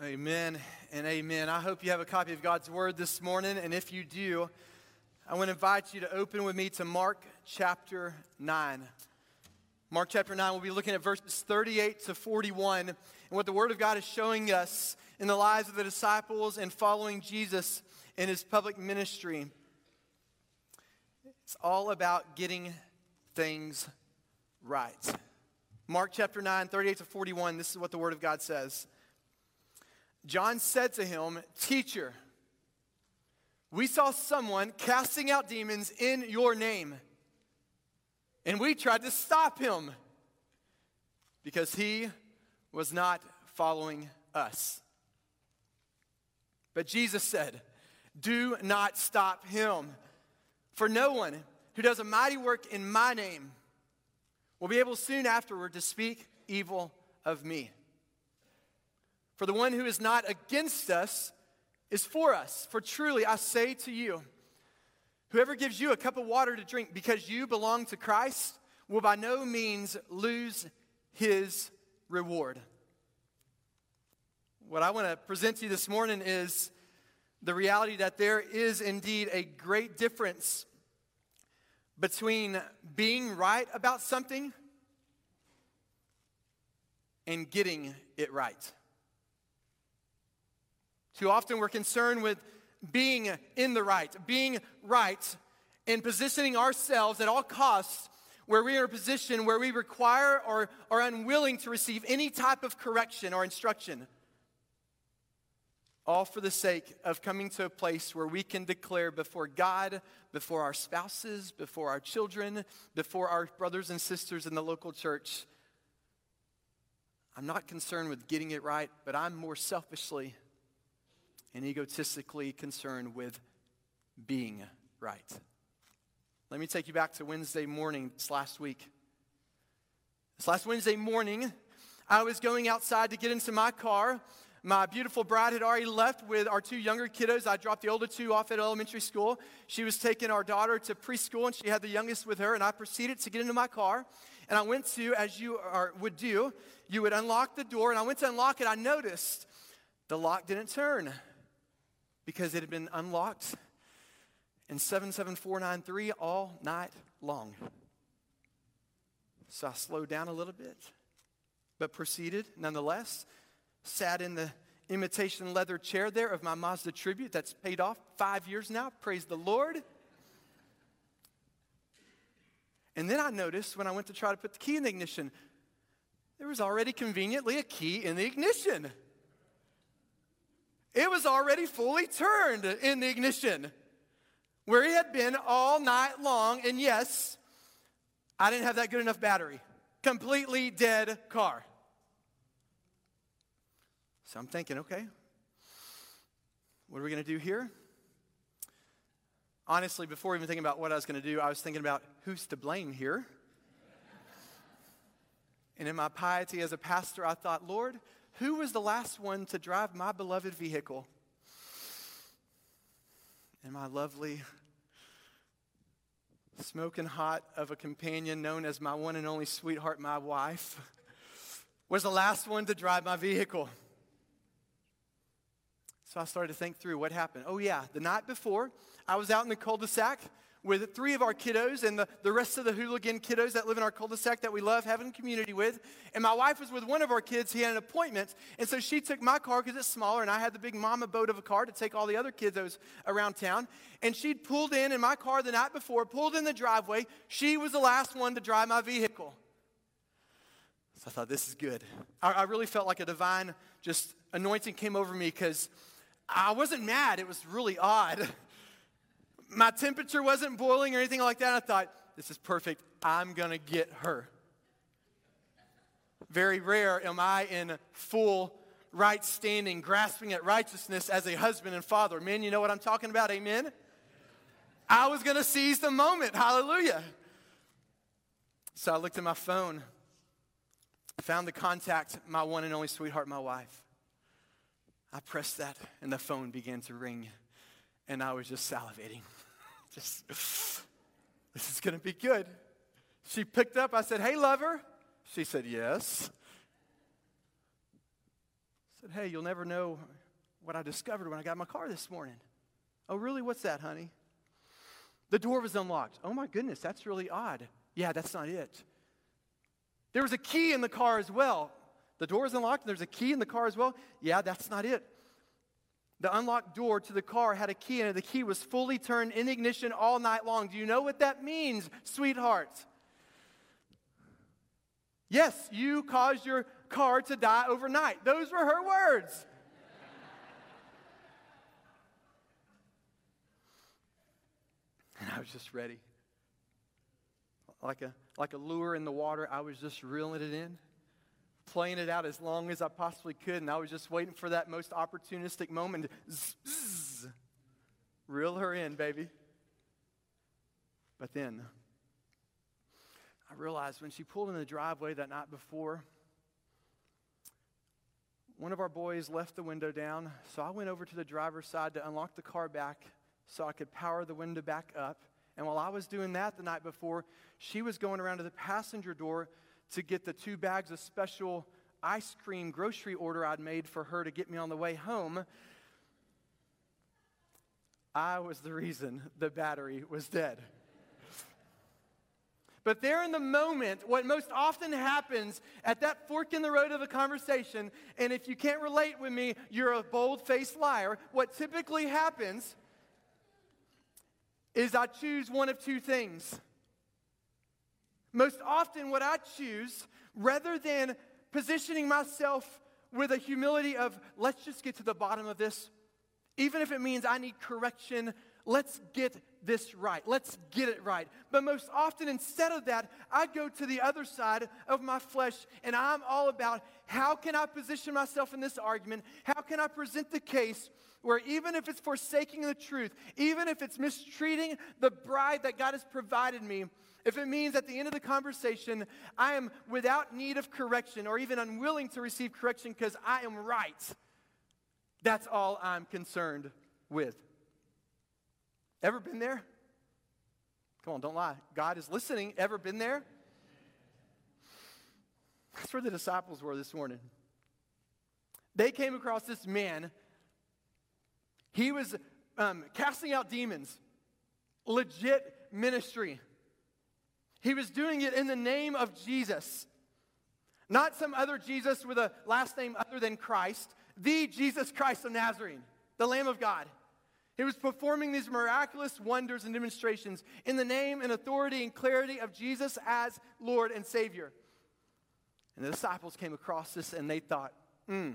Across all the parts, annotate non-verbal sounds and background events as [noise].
Amen and amen. I hope you have a copy of God's Word this morning, and if you do, I want to invite you to open with me to Mark chapter 9. Mark chapter 9, we'll be looking at verses 38 to 41, and what the Word of God is showing us in the lives of the disciples and following Jesus in his public ministry. It's all about getting things right. Mark chapter 9, 38 to 41, this is what the Word of God says. John said to him, Teacher, we saw someone casting out demons in your name, and we tried to stop him because he was not following us. But Jesus said, Do not stop him, for no one who does a mighty work in my name will be able soon afterward to speak evil of me. For the one who is not against us is for us. For truly I say to you, whoever gives you a cup of water to drink because you belong to Christ will by no means lose his reward. What I want to present to you this morning is the reality that there is indeed a great difference between being right about something and getting it right. Too often we're concerned with being in the right, being right, and positioning ourselves at all costs where we are in a position where we require or are unwilling to receive any type of correction or instruction. All for the sake of coming to a place where we can declare before God, before our spouses, before our children, before our brothers and sisters in the local church. I'm not concerned with getting it right, but I'm more selfishly and egotistically concerned with being right. Let me take you back to Wednesday morning, this last week. This last Wednesday morning, I was going outside to get into my car. My beautiful bride had already left with our two younger kiddos. I dropped the older two off at elementary school. She was taking our daughter to preschool, and she had the youngest with her. And I proceeded to get into my car. And I went to, as you are, would do, you would unlock the door. And I went to unlock it. I noticed the lock didn't turn because it had been unlocked in 77493 all night long. So I slowed down a little bit, but proceeded nonetheless. Sat in the imitation leather chair there of my Mazda Tribute that's paid off five years now. Praise the Lord. And then I noticed when I went to try to put the key in the ignition, there was already conveniently a key in the ignition. It was already fully turned in the ignition where it had been all night long. And yes, I didn't have that good enough battery. Completely dead car. So I'm thinking, okay, what are we going to do here? Honestly, before even thinking about what I was going to do, I was thinking about who's to blame here. and in my piety as a pastor, I thought, Lord, who was the last one to drive my beloved vehicle? And my lovely, smoking hot of a companion known as my one and only sweetheart, my wife, was the last one to drive my vehicle. So I started to think through what happened. Oh, yeah, the night before, I was out in the cul de sac with three of our kiddos and the, the rest of the hooligan kiddos that live in our cul-de-sac that we love having community with. And my wife was with one of our kids. He had an appointment. And so she took my car because it's smaller, and I had the big mama boat of a car to take all the other kiddos around town. And she'd pulled in in my car the night before, pulled in the driveway. She was the last one to drive my vehicle. So I thought, this is good. I, I really felt like a divine just anointing came over me because I wasn't mad. It was really odd. [laughs] my temperature wasn't boiling or anything like that. I thought, this is perfect. I'm going to get her. Very rare am I in full right standing, grasping at righteousness as a husband and father. Men, you know what I'm talking about? Amen? I was going to seize the moment. Hallelujah. So I looked at my phone, found the contact, my one and only sweetheart, my wife. I pressed that, and the phone began to ring, and I was just salivating. Just, this is going to be good. She picked up. I said, Hey, lover. She said, Yes. said, Hey, you'll never know what I discovered when I got my car this morning. Oh, really? What's that, honey? The door was unlocked. Oh, my goodness, that's really odd. Yeah, that's not it. There was a key in the car as well. The door is unlocked, and there's a key in the car as well. Yeah, that's not it. The unlocked door to the car had a key in it. The key was fully turned in ignition all night long. Do you know what that means, sweetheart? Yes, you caused your car to die overnight. Those were her words. and I was just ready. Like a, like a lure in the water, I was just reeling it in, playing it out as long as I possibly could, and I was just waiting for that most opportunistic moment to zzz, zzz, reel her in, baby. But then I realized when she pulled in the driveway that night before, one of our boys left the window down, so I went over to the driver's side to unlock the car back so I could power the window back up. And while I was doing that the night before, she was going around to the passenger door to get the two bags of special ice cream grocery order I'd made for her to get me on the way home. I was the reason the battery was dead. But there in the moment, what most often happens at that fork in the road of a conversation, and if you can't relate with me, you're a bold faced liar. What typically happens is I choose one of two things. Most often, what I choose, rather than positioning myself with a humility of, let's just get to the bottom of this, even if it means I need correction, let's get this right. Let's get it right. But most often, instead of that, I go to the other side of my flesh and I'm all about how can I position myself in this argument? How can I present the case where even if it's forsaking the truth, even if it's mistreating the bride that God has provided me, if it means at the end of the conversation, I am without need of correction or even unwilling to receive correction because I am right, that's all I'm concerned with. Ever been there? Come on, don't lie. God is listening. Ever been there? That's where the disciples were this morning. They came across this man. He was um, casting out demons, legit ministry. He was doing it in the name of Jesus, not some other Jesus with a last name other than Christ, the Jesus Christ of Nazarene, the Lamb of God. He was performing these miraculous wonders and demonstrations in the name and authority and clarity of Jesus as Lord and Savior. And the disciples came across this and they thought, hmm.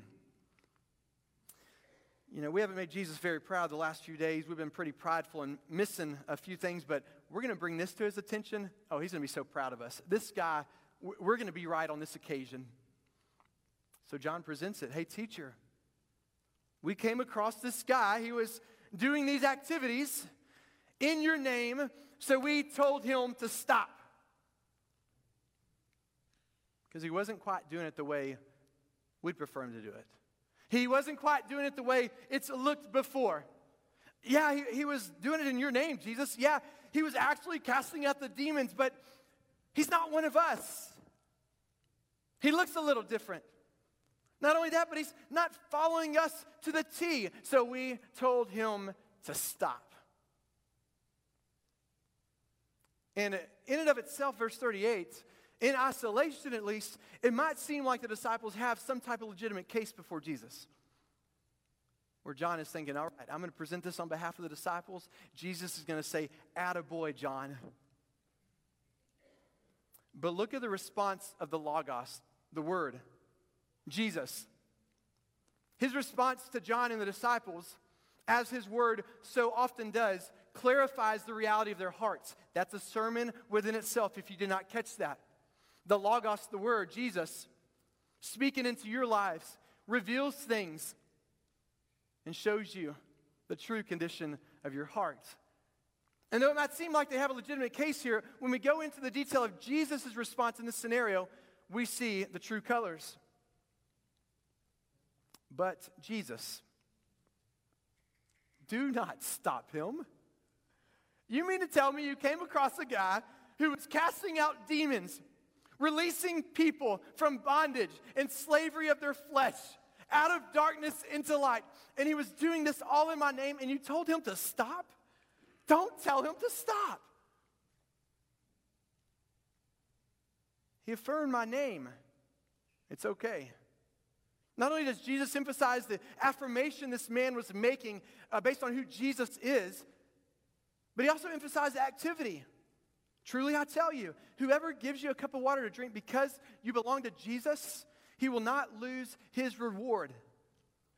You know, we haven't made Jesus very proud the last few days. We've been pretty prideful and missing a few things, but we're going to bring this to his attention. Oh, he's going to be so proud of us. This guy, we're going to be right on this occasion. So John presents it. Hey, teacher, we came across this guy. He was doing these activities in your name, so we told him to stop. Because he wasn't quite doing it the way we'd prefer him to do it. He wasn't quite doing it the way it's looked before. Yeah, he, he was doing it in your name, Jesus. Yeah, he was actually casting out the demons, but he's not one of us. He looks a little different. Not only that, but he's not following us to the T. So we told him to stop. And in and of itself, verse 38, in isolation at least, it might seem like the disciples have some type of legitimate case before Jesus. Where John is thinking, all right, I'm going to present this on behalf of the disciples. Jesus is going to say, Attaboy, John. But look at the response of the Logos, the Word. Jesus. His response to John and the disciples, as his word so often does, clarifies the reality of their hearts. That's a sermon within itself if you did not catch that. The Logos, the word, Jesus, speaking into your lives, reveals things and shows you the true condition of your heart. And though it might seem like they have a legitimate case here, when we go into the detail of Jesus' response in this scenario, we see the true colors but Jesus. Do not stop him. You mean to tell me you came across a guy who was casting out demons, releasing people from bondage and slavery of their flesh out of darkness into light. And he was doing this all in my name, and you told him to stop? Don't tell him to stop. He affirmed my name. It's okay. Not only does Jesus emphasize the affirmation this man was making uh, based on who Jesus is, but he also emphasized activity. Truly, I tell you, whoever gives you a cup of water to drink because you belong to Jesus, he will not lose his reward.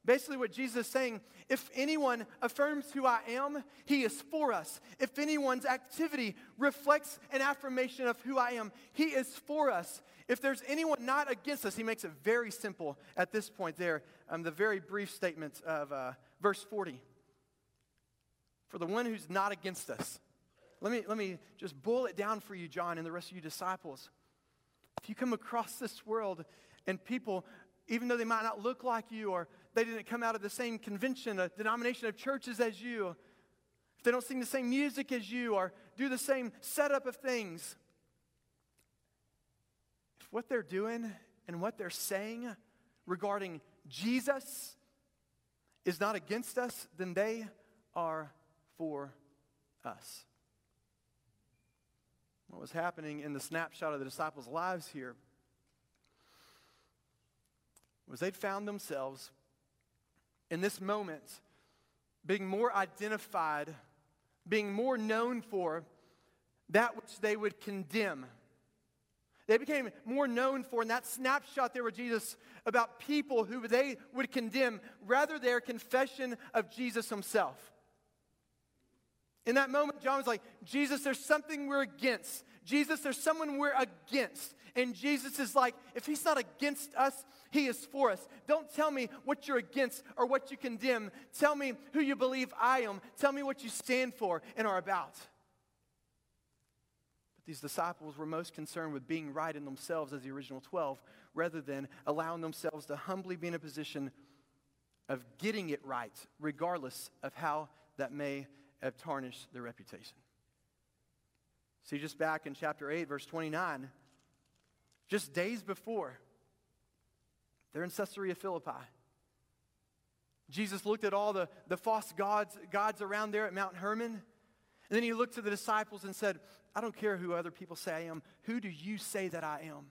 Basically, what Jesus is saying if anyone affirms who I am, he is for us. If anyone's activity reflects an affirmation of who I am, he is for us. If there's anyone not against us, he makes it very simple at this point there, um, the very brief statement of uh, verse 40. For the one who's not against us. Let me, let me just boil it down for you, John, and the rest of you disciples. If you come across this world and people, even though they might not look like you or they didn't come out of the same convention, a denomination of churches as you, if they don't sing the same music as you or do the same setup of things, if what they're doing and what they're saying regarding Jesus is not against us, then they are for us. What was happening in the snapshot of the disciples' lives here was they'd found themselves in this moment being more identified, being more known for that which they would condemn. They became more known for in that snapshot there with Jesus about people who they would condemn rather their confession of Jesus himself. In that moment, John was like, Jesus, there's something we're against. Jesus, there's someone we're against. And Jesus is like, if he's not against us, he is for us. Don't tell me what you're against or what you condemn. Tell me who you believe I am. Tell me what you stand for and are about. But these disciples were most concerned with being right in themselves as the original 12 rather than allowing themselves to humbly be in a position of getting it right, regardless of how that may have tarnished their reputation. See, just back in chapter 8, verse 29, just days before, they're in Caesarea Philippi. Jesus looked at all the, the false gods, gods around there at Mount Hermon. And then he looked to the disciples and said, I don't care who other people say I am. Who do you say that I am?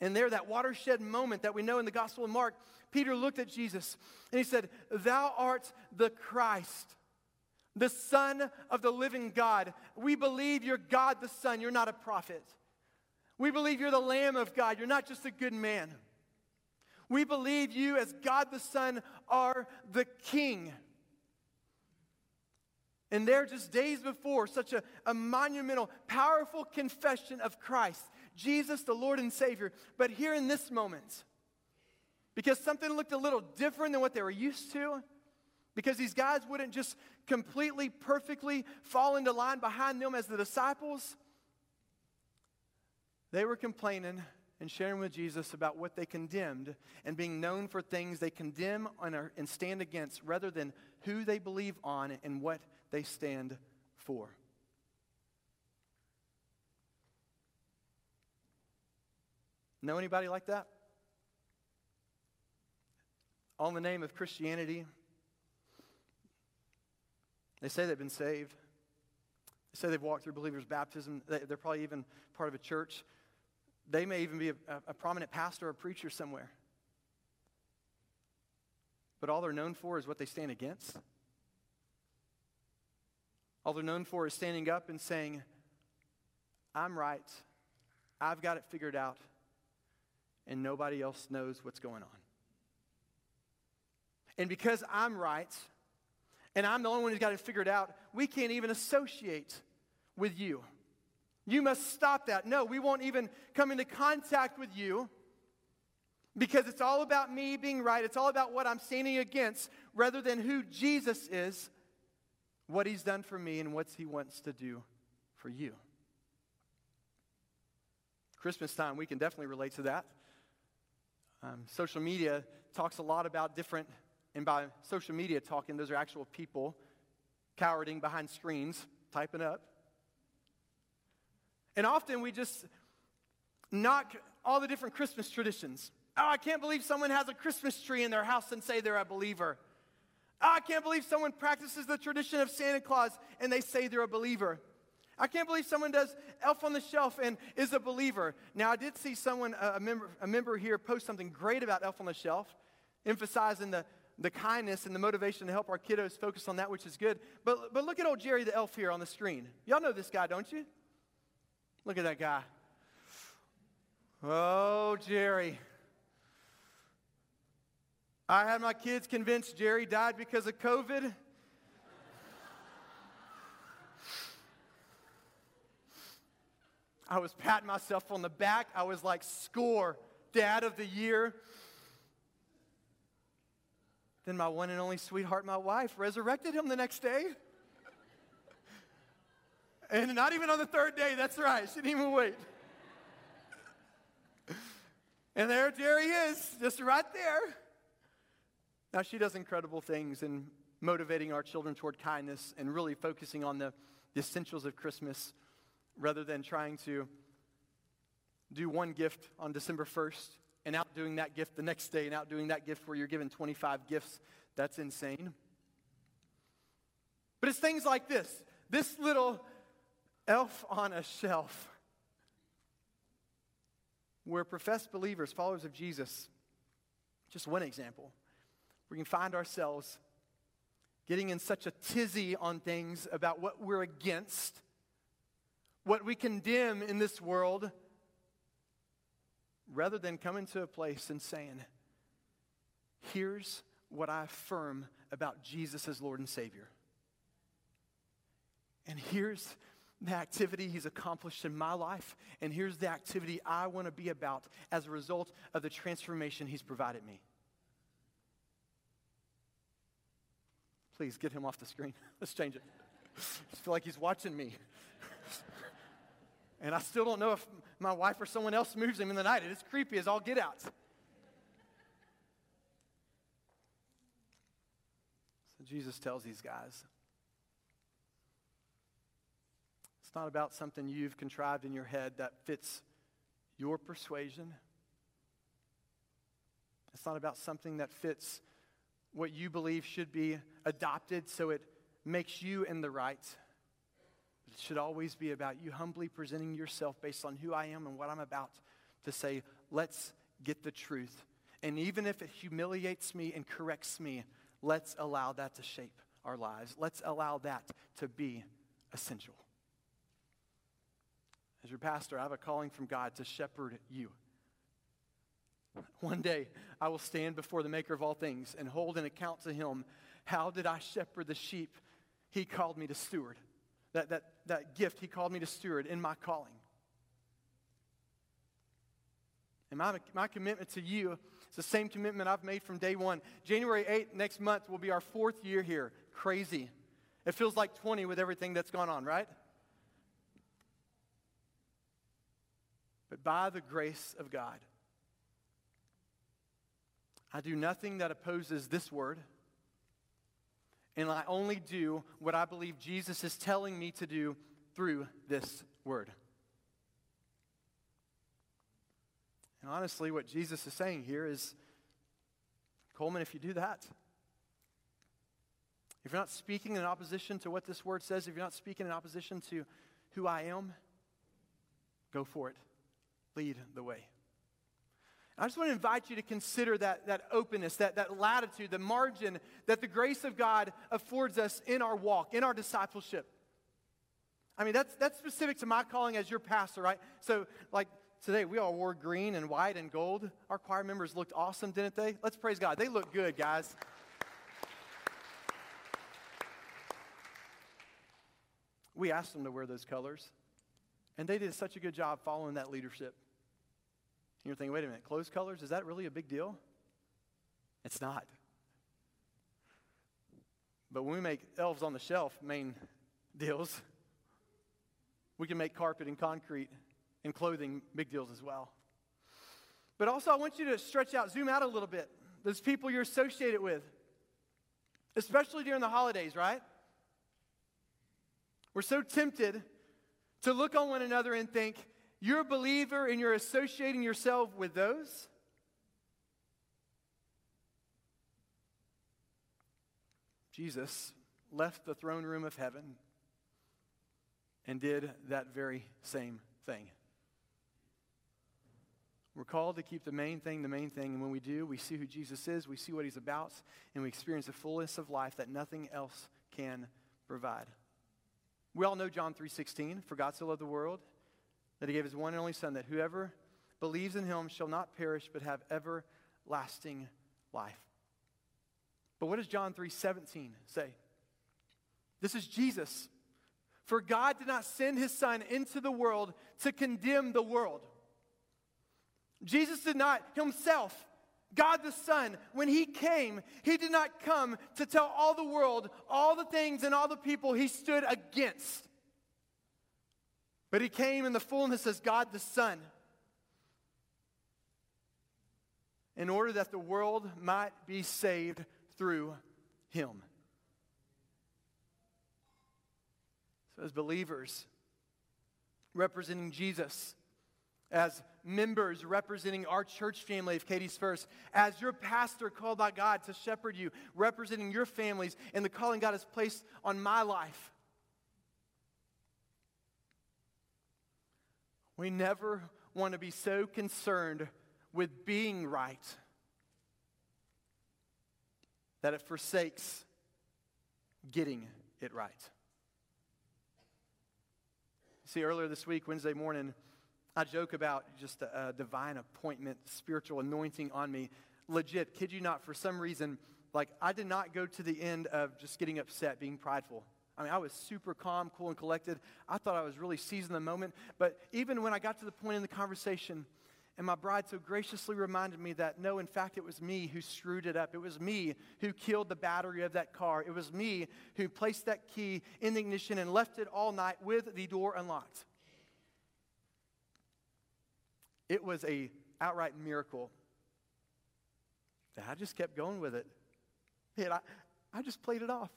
And there, that watershed moment that we know in the Gospel of Mark, Peter looked at Jesus and he said, Thou art the Christ, the Son of the living God. We believe you're God the Son, you're not a prophet. We believe you're the Lamb of God, you're not just a good man. We believe you, as God the Son, are the King. And there, just days before, such a, a monumental, powerful confession of Christ, Jesus, the Lord and Savior. But here in this moment, because something looked a little different than what they were used to, because these guys wouldn't just completely, perfectly fall into line behind them as the disciples, they were complaining and sharing with Jesus about what they condemned and being known for things they condemn and stand against rather than who they believe on and what they stand for. Know anybody like that? All in the name of Christianity. They say they've been saved. They say they've walked through believers' baptism. They're probably even part of a church. They may even be a, a prominent pastor or preacher somewhere. But all they're known for is what they stand against. All they're known for is standing up and saying, I'm right. I've got it figured out. And nobody else knows what's going on. And because I'm right, and I'm the only one who's got it figured out, we can't even associate with you. You must stop that. No, we won't even come into contact with you because it's all about me being right. It's all about what I'm standing against rather than who Jesus is, what he's done for me, and what he wants to do for you. Christmas time, we can definitely relate to that. Um, social media talks a lot about different, and by social media talking, those are actual people cowarding behind screens, typing up. And often we just knock all the different Christmas traditions. Oh, I can't believe someone has a Christmas tree in their house and say they're a believer. Oh, I can't believe someone practices the tradition of Santa Claus and they say they're a believer. I can't believe someone does Elf on the Shelf and is a believer. Now, I did see someone, a member, a member here, post something great about Elf on the Shelf, emphasizing the, the kindness and the motivation to help our kiddos focus on that, which is good. But, but look at old Jerry the elf here on the screen. Y'all know this guy, don't you? Look at that guy. Oh, Jerry. I had my kids convinced Jerry died because of COVID. I was patting myself on the back. I was like, score, dad of the year. Then my one and only sweetheart, my wife, resurrected him the next day. And not even on the third day, that's right. She didn't even wait. and there Jerry is, just right there. Now, she does incredible things in motivating our children toward kindness and really focusing on the, the essentials of Christmas rather than trying to do one gift on December 1st and outdoing that gift the next day and outdoing that gift where you're given 25 gifts. That's insane. But it's things like this this little elf on a shelf where professed believers, followers of Jesus, just one example, we can find ourselves getting in such a tizzy on things about what we're against, what we condemn in this world, rather than coming to a place and saying, Here's what I affirm about Jesus as Lord and Savior. And here's the activity he's accomplished in my life, and here's the activity I want to be about as a result of the transformation he's provided me. Please get him off the screen. [laughs] Let's change it. I feel like he's watching me. and I still don't know if my wife or someone else moves him in the night. It is creepy as all get out. So Jesus tells these guys it's not about something you've contrived in your head that fits your persuasion. It's not about something that fits what you believe should be adopted so it makes you in the right. It should always be about you humbly presenting yourself based on who I am and what I'm about to say, let's get the truth. And even if it humiliates me and corrects me, let's allow that to shape our lives. Let's allow that to be essential. As your pastor, I have a calling from God to shepherd you. One day, I will stand before the maker of all things and hold an account to him. How did I shepherd the sheep he called me to steward? That, that, that gift he called me to steward in my calling. And my, my commitment to you is the same commitment I've made from day one. January 8th, next month, will be our fourth year here. Crazy. It feels like 20 with everything that's gone on, right? By the grace of God, I do nothing that opposes this word, and I only do what I believe Jesus is telling me to do through this word. And honestly, what Jesus is saying here is Coleman, if you do that, if you're not speaking in opposition to what this word says, if you're not speaking in opposition to who I am, go for it. Lead the way. I just want to invite you to consider that, that openness, that, that latitude, the margin that the grace of God affords us in our walk, in our discipleship. I mean, that's, that's specific to my calling as your pastor, right? So, like today, we all wore green and white and gold. Our choir members looked awesome, didn't they? Let's praise God. They look good, guys. We asked them to wear those colors, and they did such a good job following that leadership. You're thinking, wait a minute, clothes colors, is that really a big deal? It's not. But when we make elves on the shelf main deals, we can make carpet and concrete and clothing big deals as well. But also, I want you to stretch out, zoom out a little bit. Those people you're associated with, especially during the holidays, right? We're so tempted to look on one another and think, you're a believer and you're associating yourself with those. Jesus left the throne room of heaven and did that very same thing. We're called to keep the main thing the main thing, and when we do, we see who Jesus is, we see what he's about, and we experience the fullness of life that nothing else can provide. We all know John 3:16, for God so loved the world that he gave his one and only son that whoever believes in him shall not perish but have everlasting life. But what does John 3:17 say? This is Jesus. For God did not send his son into the world to condemn the world. Jesus did not himself, God the Son, when he came, he did not come to tell all the world all the things and all the people he stood against. But he came in the fullness as God the Son in order that the world might be saved through him. So, as believers representing Jesus, as members representing our church family of Katy's First, as your pastor called by God to shepherd you, representing your families and the calling God has placed on my life. We never want to be so concerned with being right that it forsakes getting it right. See, earlier this week, Wednesday morning, I joke about just a, a, divine appointment, spiritual anointing on me. Legit, kid you not, for some reason, like I did not go to the end of just getting upset, being prideful. I mean, I was super calm, cool, and collected. I thought I was really seizing the moment. But even when I got to the point in the conversation, and my bride so graciously reminded me that no, in fact, it was me who screwed it up. It was me who killed the battery of that car. It was me who placed that key in the ignition and left it all night with the door unlocked. It was a outright miracle that I just kept going with it. And I, I just played it off.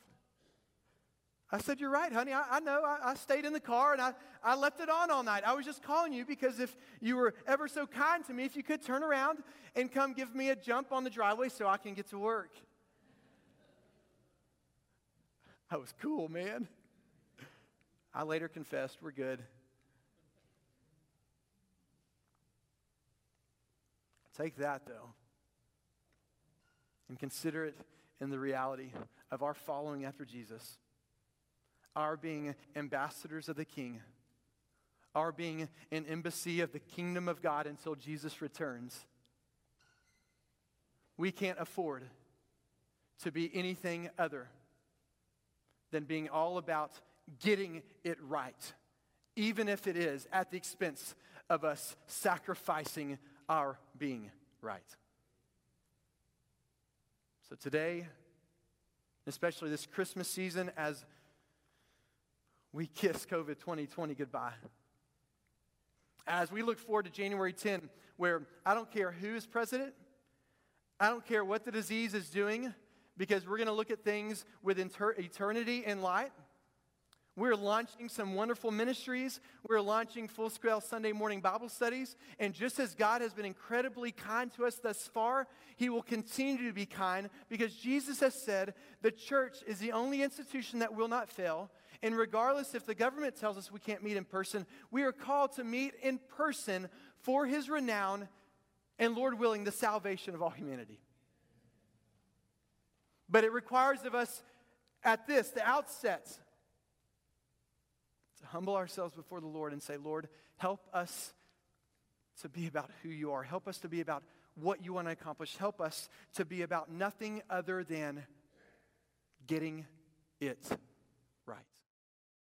I said, You're right, honey. I, I know. I, I, stayed in the car and I, I left it on all night. I was just calling you because if you were ever so kind to me, if you could turn around and come give me a jump on the driveway so I can get to work. [laughs] I was cool, man. I later confessed, We're good. Take that, though, and consider it in the reality of our following after Jesus, our being ambassadors of the King, our being an embassy of the kingdom of God until Jesus returns. We can't afford to be anything other than being all about getting it right, even if it is at the expense of us sacrificing our being right. So today, especially this Christmas season, as we kiss COVID 2020 goodbye, as we look forward to January 10, where I don't care who is president, I don't care what the disease is doing, because we're going to look at things with inter- eternity in light. We're launching some wonderful ministries. We're launching full scale Sunday morning Bible studies. And just as God has been incredibly kind to us thus far, He will continue to be kind because Jesus has said the church is the only institution that will not fail. And regardless if the government tells us we can't meet in person, we are called to meet in person for His renown and, Lord willing, the salvation of all humanity. But it requires of us at this, the outset, to humble ourselves before the Lord and say, Lord, help us to be about who you are. Help us to be about what you want to accomplish. Help us to be about nothing other than getting it